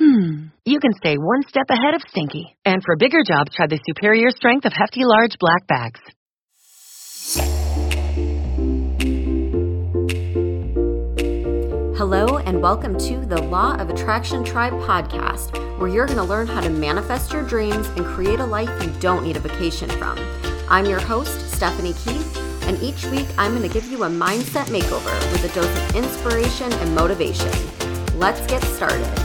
Hmm. You can stay one step ahead of Stinky. And for bigger jobs, try the superior strength of hefty large black bags. Hello, and welcome to the Law of Attraction Tribe podcast, where you're going to learn how to manifest your dreams and create a life you don't need a vacation from. I'm your host, Stephanie Keith, and each week I'm going to give you a mindset makeover with a dose of inspiration and motivation. Let's get started.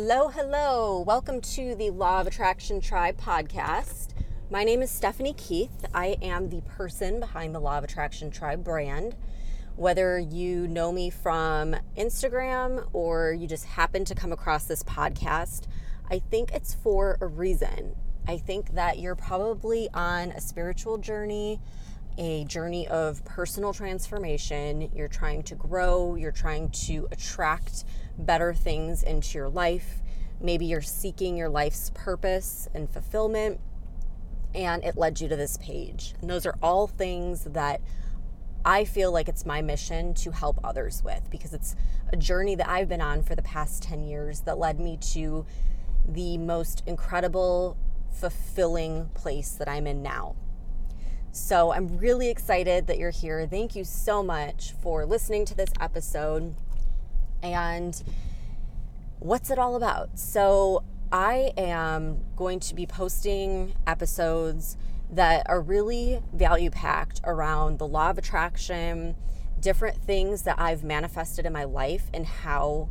Hello, hello. Welcome to the Law of Attraction Tribe podcast. My name is Stephanie Keith. I am the person behind the Law of Attraction Tribe brand. Whether you know me from Instagram or you just happen to come across this podcast, I think it's for a reason. I think that you're probably on a spiritual journey, a journey of personal transformation. You're trying to grow, you're trying to attract better things into your life. Maybe you're seeking your life's purpose and fulfillment, and it led you to this page. And those are all things that I feel like it's my mission to help others with because it's a journey that I've been on for the past 10 years that led me to the most incredible, fulfilling place that I'm in now. So I'm really excited that you're here. Thank you so much for listening to this episode. And what's it all about? So, I am going to be posting episodes that are really value packed around the law of attraction, different things that I've manifested in my life, and how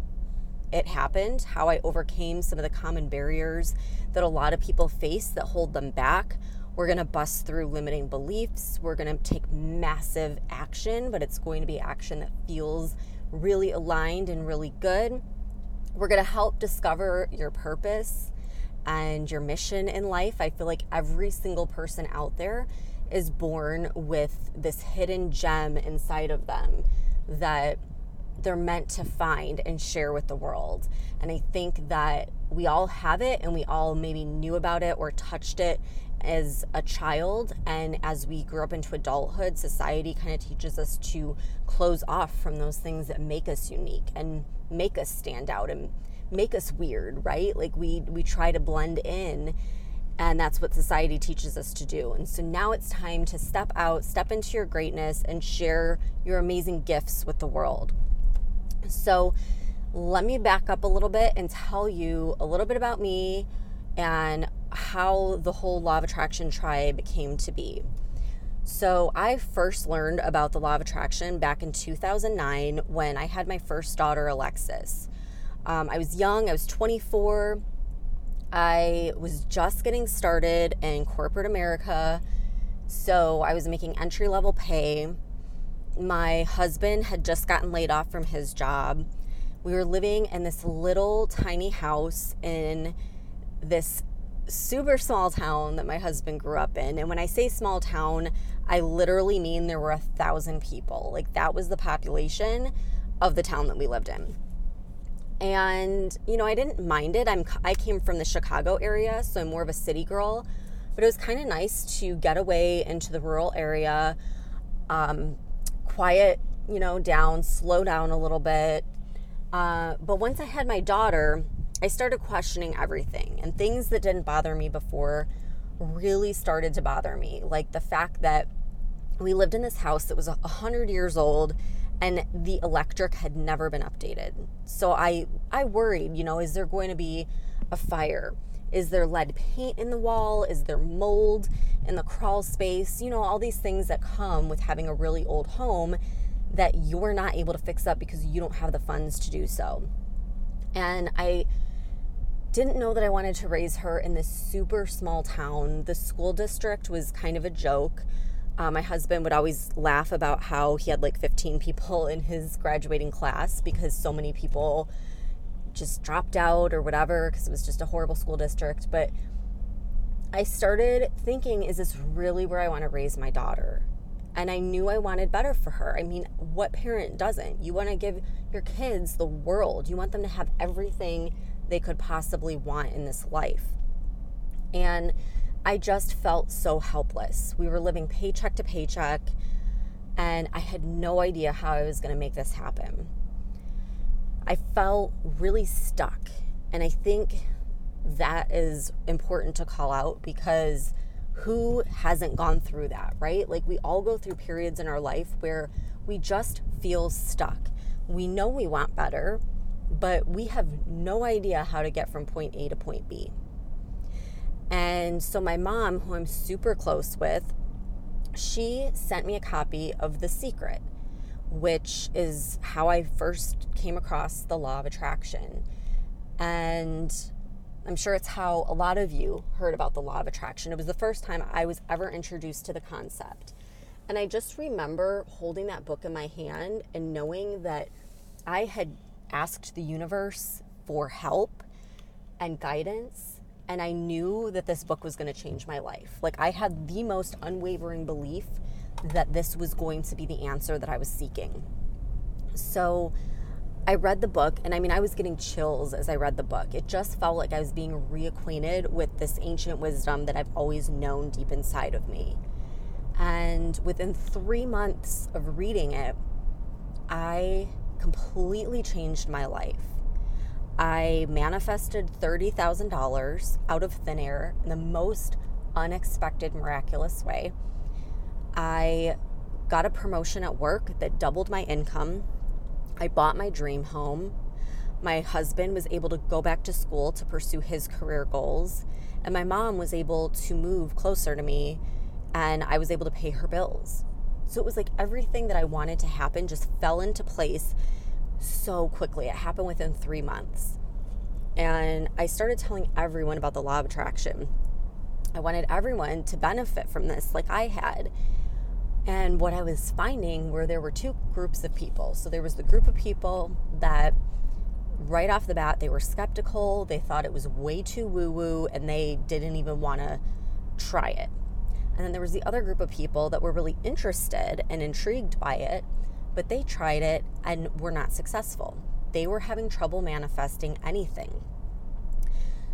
it happened, how I overcame some of the common barriers that a lot of people face that hold them back. We're going to bust through limiting beliefs. We're going to take massive action, but it's going to be action that feels really aligned and really good. We're going to help discover your purpose and your mission in life. I feel like every single person out there is born with this hidden gem inside of them that they're meant to find and share with the world. And I think that we all have it and we all maybe knew about it or touched it as a child. And as we grow up into adulthood society kind of teaches us to close off from those things that make us unique and make us stand out and make us weird right? Like we we try to blend in and that's what society teaches us to do. And so now it's time to step out step into your greatness and share your amazing gifts with the world. So let me back up a little bit and tell you a little bit about me and how the whole law of attraction tribe came to be. So, I first learned about the law of attraction back in 2009 when I had my first daughter, Alexis. Um, I was young, I was 24. I was just getting started in corporate America. So, I was making entry level pay. My husband had just gotten laid off from his job. We were living in this little tiny house in this super small town that my husband grew up in. And when I say small town, I literally mean there were a thousand people. Like that was the population of the town that we lived in. And you know, I didn't mind it. I'm I came from the Chicago area, so I'm more of a city girl. But it was kind of nice to get away into the rural area, um, quiet, you know, down, slow down a little bit. Uh, but once I had my daughter, I started questioning everything, and things that didn't bother me before really started to bother me. Like the fact that we lived in this house that was 100 years old and the electric had never been updated. So I I worried, you know, is there going to be a fire? Is there lead paint in the wall? Is there mold in the crawl space? You know, all these things that come with having a really old home that you're not able to fix up because you don't have the funds to do so. And I didn't know that I wanted to raise her in this super small town. The school district was kind of a joke. Uh, my husband would always laugh about how he had like 15 people in his graduating class because so many people just dropped out or whatever because it was just a horrible school district. But I started thinking, is this really where I want to raise my daughter? And I knew I wanted better for her. I mean, what parent doesn't? You want to give your kids the world, you want them to have everything they could possibly want in this life. And I just felt so helpless. We were living paycheck to paycheck, and I had no idea how I was going to make this happen. I felt really stuck. And I think that is important to call out because who hasn't gone through that, right? Like we all go through periods in our life where we just feel stuck. We know we want better, but we have no idea how to get from point A to point B. And so my mom, who I'm super close with, she sent me a copy of The Secret, which is how I first came across the law of attraction. And I'm sure it's how a lot of you heard about the law of attraction. It was the first time I was ever introduced to the concept. And I just remember holding that book in my hand and knowing that I had asked the universe for help and guidance. And I knew that this book was going to change my life. Like, I had the most unwavering belief that this was going to be the answer that I was seeking. So, I read the book, and I mean, I was getting chills as I read the book. It just felt like I was being reacquainted with this ancient wisdom that I've always known deep inside of me. And within three months of reading it, I completely changed my life. I manifested $30,000 out of thin air in the most unexpected, miraculous way. I got a promotion at work that doubled my income I bought my dream home. My husband was able to go back to school to pursue his career goals. And my mom was able to move closer to me and I was able to pay her bills. So it was like everything that I wanted to happen just fell into place so quickly. It happened within three months. And I started telling everyone about the law of attraction. I wanted everyone to benefit from this like I had. And what I was finding were there were two groups of people. So there was the group of people that right off the bat they were skeptical, they thought it was way too woo woo, and they didn't even want to try it. And then there was the other group of people that were really interested and intrigued by it, but they tried it and were not successful. They were having trouble manifesting anything.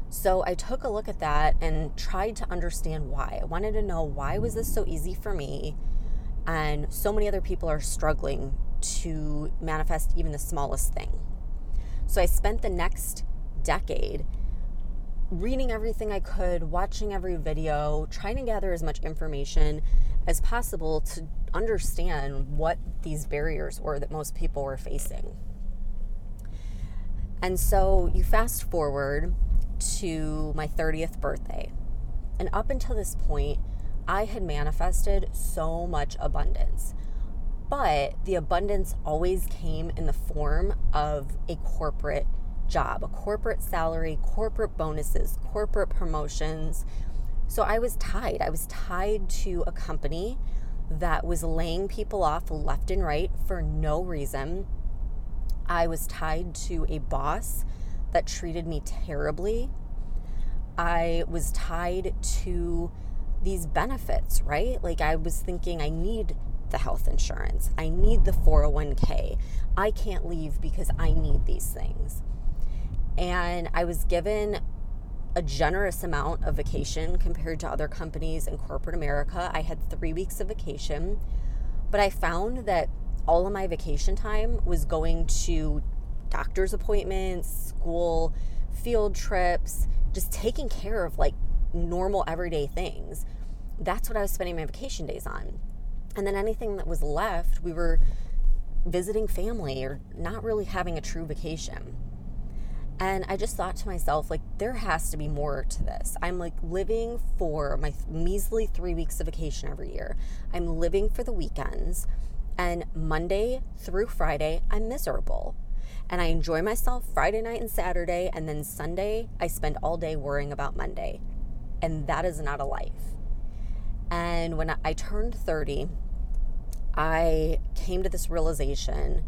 So I took a look at that and tried to understand why. I wanted to know why was this so easy for me? And so many other people are struggling to manifest even the smallest thing. So I spent the next decade reading everything I could, watching every video, trying to gather as much information as possible to understand what these barriers were that most people were facing. And so you fast forward to my 30th birthday. And up until this point, I had manifested so much abundance. But the abundance always came in the form of a corporate job, a corporate salary, corporate bonuses, corporate promotions. So I was tied. I was tied to a company that was laying people off left and right for no reason. I was tied to a boss that treated me terribly. I was tied to these benefits, right? Like I was thinking, I need the health insurance, I need the 401k. I can't leave because I need these things. And I was given a generous amount of vacation compared to other companies in corporate America. I had three weeks of vacation, but I found that all of my vacation time was going to doctor's appointments, school, field trips, just taking care of like normal everyday things. That's what I was spending my vacation days on. And then anything that was left, we were visiting family or not really having a true vacation. And I just thought to myself, like, there has to be more to this. I'm like living for my measly three weeks of vacation every year. I'm living for the weekends. And Monday through Friday, I'm miserable. And I enjoy myself Friday night and Saturday. And then Sunday, I spend all day worrying about Monday. And that is not a life. And when I turned 30, I came to this realization,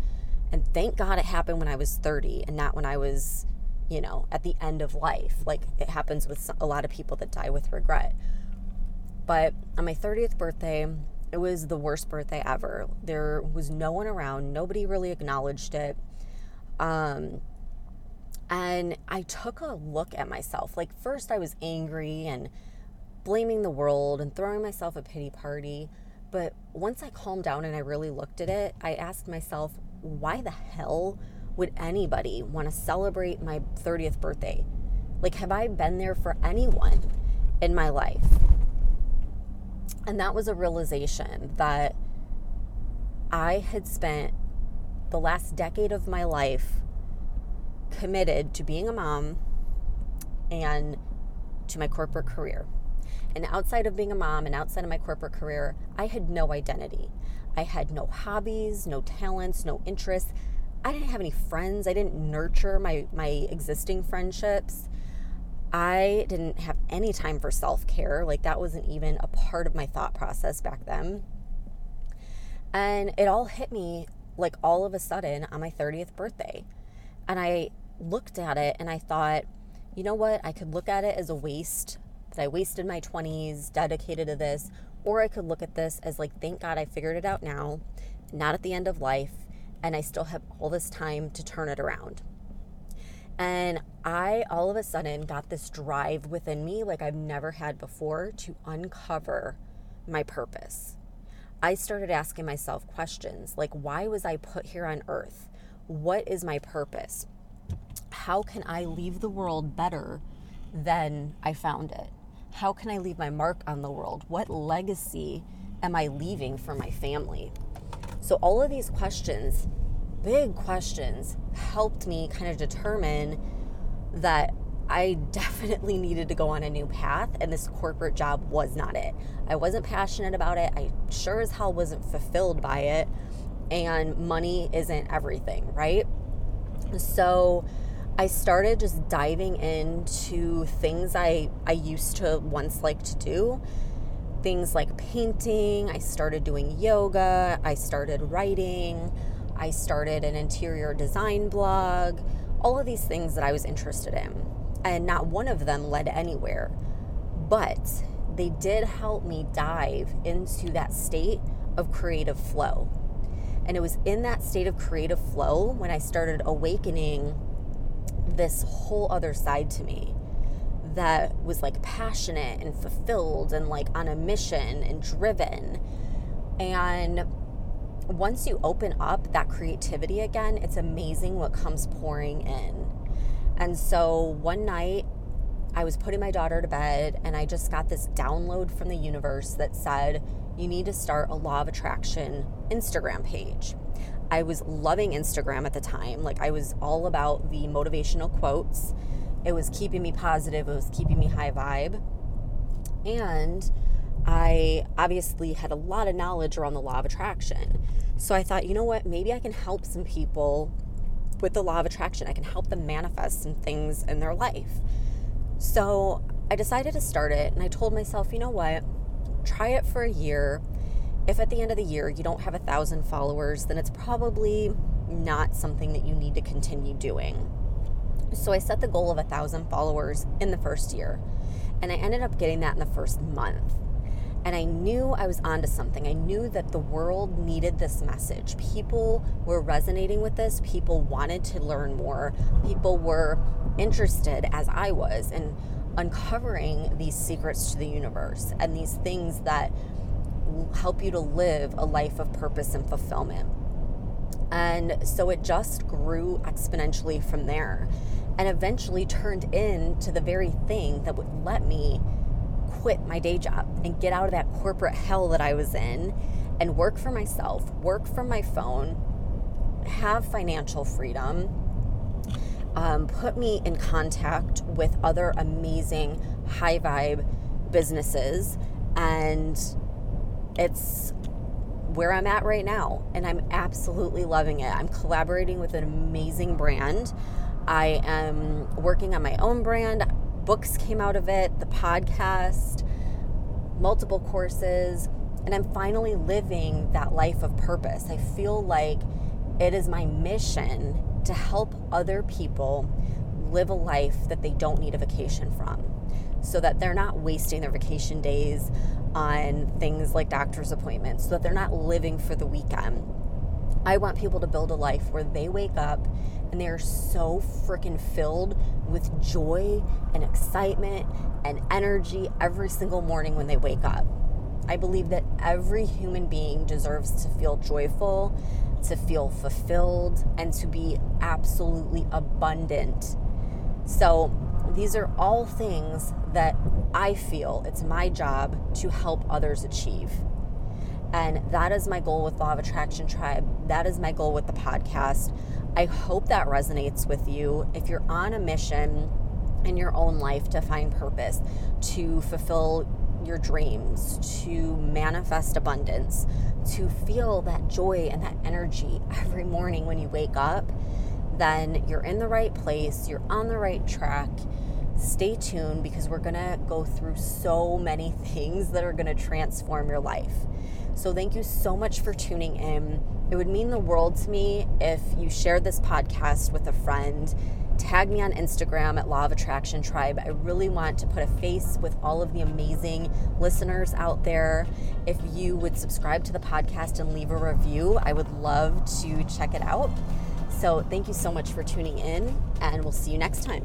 and thank God it happened when I was 30 and not when I was you know, at the end of life. Like it happens with a lot of people that die with regret. But on my 30th birthday, it was the worst birthday ever. There was no one around, nobody really acknowledged it. Um, and I took a look at myself. Like, first, I was angry and blaming the world and throwing myself a pity party. But once I calmed down and I really looked at it, I asked myself, why the hell would anybody want to celebrate my 30th birthday? Like, have I been there for anyone in my life? And that was a realization that I had spent the last decade of my life committed to being a mom and to my corporate career. And outside of being a mom and outside of my corporate career, I had no identity. I had no hobbies, no talents, no interests. I didn't have any friends. I didn't nurture my, my existing friendships. I didn't have any time for self care. Like, that wasn't even a part of my thought process back then. And it all hit me like all of a sudden on my 30th birthday. And I looked at it and I thought, you know what? I could look at it as a waste, that I wasted my 20s dedicated to this. Or I could look at this as like, thank God I figured it out now, not at the end of life, and I still have all this time to turn it around. And I all of a sudden got this drive within me like I've never had before to uncover my purpose. I started asking myself questions like, why was I put here on earth? What is my purpose? How can I leave the world better than I found it? How can I leave my mark on the world? What legacy am I leaving for my family? So, all of these questions big questions helped me kind of determine that I definitely needed to go on a new path, and this corporate job was not it. I wasn't passionate about it. I sure as hell wasn't fulfilled by it, and money isn't everything, right? So I started just diving into things I, I used to once like to do. Things like painting, I started doing yoga, I started writing. I started an interior design blog, all of these things that I was interested in. And not one of them led anywhere. But they did help me dive into that state of creative flow. And it was in that state of creative flow when I started awakening this whole other side to me that was like passionate and fulfilled and like on a mission and driven. And once you open up that creativity again, it's amazing what comes pouring in. And so one night, I was putting my daughter to bed, and I just got this download from the universe that said, You need to start a law of attraction Instagram page. I was loving Instagram at the time. Like, I was all about the motivational quotes. It was keeping me positive, it was keeping me high vibe. And I obviously had a lot of knowledge around the law of attraction. So I thought, you know what, maybe I can help some people with the law of attraction. I can help them manifest some things in their life. So I decided to start it and I told myself, you know what, try it for a year. If at the end of the year you don't have a thousand followers, then it's probably not something that you need to continue doing. So I set the goal of a thousand followers in the first year, and I ended up getting that in the first month. And I knew I was onto something. I knew that the world needed this message. People were resonating with this. People wanted to learn more. People were interested, as I was, in uncovering these secrets to the universe and these things that help you to live a life of purpose and fulfillment. And so it just grew exponentially from there and eventually turned into the very thing that would let me quit my day job and get out of that corporate hell that I was in and work for myself, work from my phone, have financial freedom, um, put me in contact with other amazing high vibe businesses. And it's where I'm at right now. And I'm absolutely loving it. I'm collaborating with an amazing brand. I am working on my own brand books came out of it, the podcast, multiple courses, and I'm finally living that life of purpose. I feel like it is my mission to help other people live a life that they don't need a vacation from so that they're not wasting their vacation days on things like doctor's appointments, so that they're not living for the weekend. I want people to build a life where they wake up and they are so freaking filled with joy and excitement and energy every single morning when they wake up. I believe that every human being deserves to feel joyful, to feel fulfilled, and to be absolutely abundant. So, these are all things that I feel it's my job to help others achieve. And that is my goal with Law of Attraction Tribe. That is my goal with the podcast. I hope that resonates with you. If you're on a mission in your own life to find purpose, to fulfill your dreams, to manifest abundance, to feel that joy and that energy every morning when you wake up, then you're in the right place, you're on the right track. Stay tuned because we're going to go through so many things that are going to transform your life. So, thank you so much for tuning in. It would mean the world to me if you shared this podcast with a friend. Tag me on Instagram at Law of Attraction Tribe. I really want to put a face with all of the amazing listeners out there. If you would subscribe to the podcast and leave a review, I would love to check it out. So, thank you so much for tuning in, and we'll see you next time.